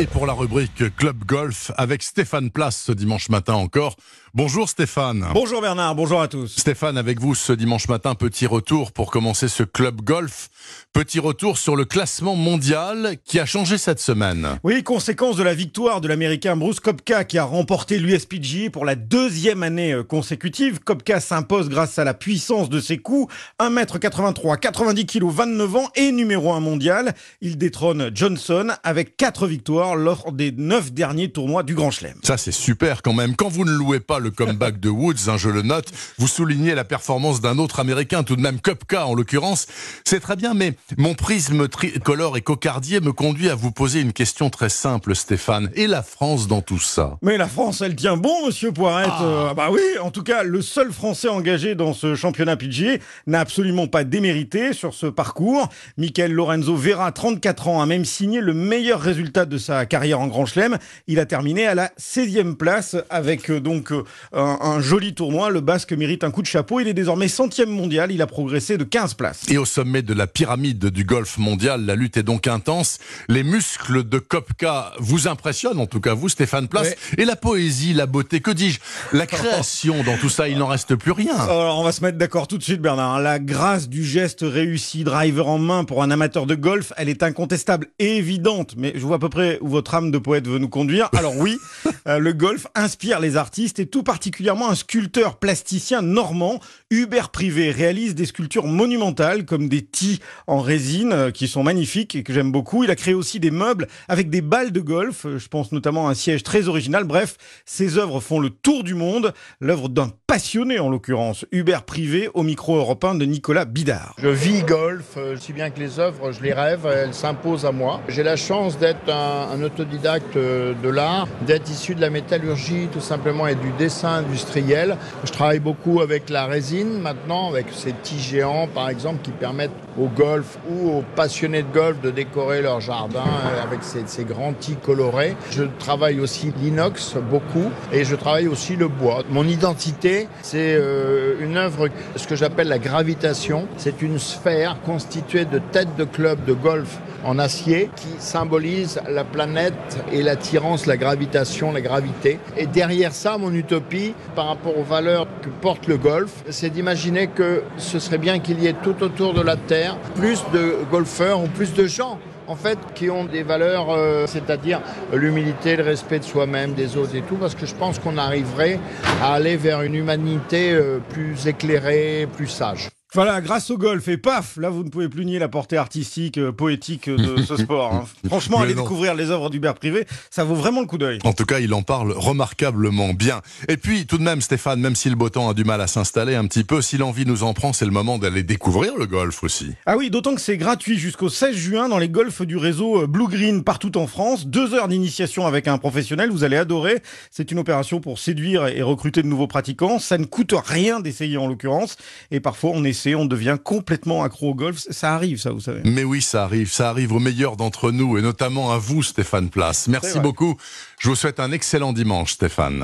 Et pour la rubrique Club Golf avec Stéphane Place ce dimanche matin encore. Bonjour Stéphane. Bonjour Bernard, bonjour à tous. Stéphane, avec vous ce dimanche matin, petit retour pour commencer ce Club Golf. Petit retour sur le classement mondial qui a changé cette semaine. Oui, conséquence de la victoire de l'Américain Bruce Kopka qui a remporté l'USPGA pour la deuxième année euh, consécutive. Kopka s'impose grâce à la puissance de ses coups. 1m83, 90 kg, 29 ans et numéro 1 mondial. Il détrône Johnson avec 4 victoires lors des 9 derniers tournois du Grand Chelem. Ça c'est super quand même. Quand vous ne louez pas le comeback de Woods, hein, je le note, vous soulignez la performance d'un autre Américain, tout de même Kopka en l'occurrence. C'est très bien, mais mon prisme tricolore et cocardier me conduit à vous poser une question très simple, Stéphane. Et la France dans tout ça? Mais la France, elle tient bon, monsieur Poirette. Ah. Euh, bah oui, en tout cas, le seul Français engagé dans ce championnat PGA n'a absolument pas démérité sur ce parcours. Michael Lorenzo Vera, 34 ans, a même signé le meilleur résultat de sa carrière en Grand Chelem. Il a terminé à la 16e place avec euh, donc euh, un, un joli tournoi. Le Basque mérite un coup de chapeau. Il est désormais centième mondial. Il a progressé de 15 places. Et au sommet de la pyramide du golf mondial, la lutte est donc intense. Les muscles de Kopka vous impressionnent, en tout cas vous, Stéphane Place. Ouais. Et la poésie, la beauté, que dis-je? La création dans tout ça, il n'en reste plus rien. Alors, on va se mettre d'accord tout de suite, Bernard. La grâce du geste réussi, driver en main pour un amateur de golf, elle est incontestable et évidente. Mais je vois à peu près où votre âme de poète veut nous conduire. Alors oui, euh, le golf inspire les artistes et tout particulièrement un sculpteur plasticien normand, Hubert Privé, réalise des sculptures monumentales comme des tis en résine euh, qui sont magnifiques et que j'aime beaucoup. Il a créé aussi des meubles avec des balles de golf. Euh, Je pense notamment à un siège très original. Bref, ses œuvres font le tour du monde. L'œuvre d'un passionné en l'occurrence, Hubert Privé au micro européen de Nicolas Bidard. Je vis golf, euh, si bien que les œuvres, je les rêve, elles s'imposent à moi. J'ai la chance d'être un, un autodidacte euh, de l'art, d'être issu de la métallurgie tout simplement et du dessin industriel. Je travaille beaucoup avec la résine maintenant, avec ces petits géants par exemple qui permettent au golf ou aux passionnés de golf de décorer leur jardin euh, avec ces, grands tis colorés. Je travaille aussi l'inox beaucoup et je travaille aussi le bois. Mon identité, c'est euh, une œuvre, ce que j'appelle la gravitation. C'est une sphère constituée de têtes de club de golf en acier qui symbolise la planète et l'attirance, la gravitation, la gravité. Et derrière ça, mon utopie par rapport aux valeurs que porte le golf, c'est d'imaginer que ce serait bien qu'il y ait tout autour de la Terre plus de golfeurs ou plus de gens en fait, qui ont des valeurs, euh, c'est-à-dire l'humilité, le respect de soi-même, des autres et tout, parce que je pense qu'on arriverait à aller vers une humanité euh, plus éclairée, plus sage. Voilà, grâce au golf et paf, là vous ne pouvez plus nier la portée artistique, euh, poétique de ce sport. hein. Franchement, Mais allez non. découvrir les œuvres d'Hubert Privé, ça vaut vraiment le coup d'œil. En tout cas, il en parle remarquablement bien. Et puis, tout de même, Stéphane, même si le beau temps a du mal à s'installer un petit peu, si l'envie nous en prend, c'est le moment d'aller découvrir le golf aussi. Ah oui, d'autant que c'est gratuit jusqu'au 16 juin dans les golfs du réseau euh, Blue Green partout en France. Deux heures d'initiation avec un professionnel, vous allez adorer. C'est une opération pour séduire et recruter de nouveaux pratiquants. Ça ne coûte rien d'essayer en l'occurrence. Et parfois on essaie, on devient complètement accro au golf. Ça arrive ça, vous savez. Mais oui, ça arrive, ça arrive aux meilleurs d'entre nous, et notamment à vous, Stéphane Place. Merci beaucoup. Je vous souhaite un excellent dimanche, Stéphane.